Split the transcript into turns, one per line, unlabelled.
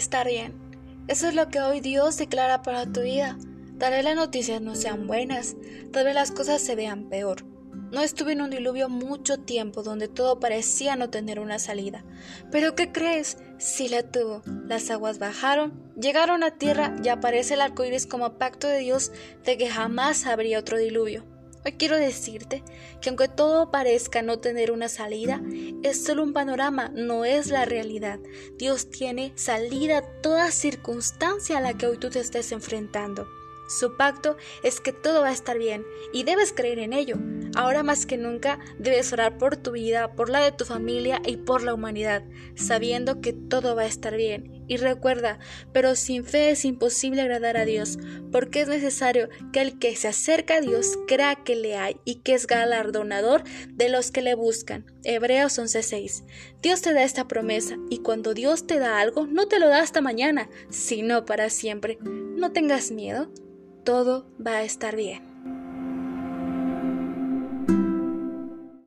estar bien. Eso es lo que hoy Dios declara para tu vida. Tal vez las noticias no sean buenas, tal vez las cosas se vean peor. No estuve en un diluvio mucho tiempo donde todo parecía no tener una salida. Pero ¿qué crees? Sí la tuvo. Las aguas bajaron, llegaron a tierra y aparece el arco iris como pacto de Dios de que jamás habría otro diluvio. Hoy quiero decirte que aunque todo parezca no tener una salida, es solo un panorama, no es la realidad. Dios tiene salida a toda circunstancia a la que hoy tú te estés enfrentando. Su pacto es que todo va a estar bien y debes creer en ello. Ahora más que nunca debes orar por tu vida, por la de tu familia y por la humanidad, sabiendo que todo va a estar bien. Y recuerda, pero sin fe es imposible agradar a Dios, porque es necesario que el que se acerca a Dios crea que le hay y que es galardonador de los que le buscan. Hebreos 11:6. Dios te da esta promesa y cuando Dios te da algo, no te lo da hasta mañana, sino para siempre. No tengas miedo, todo va a estar bien.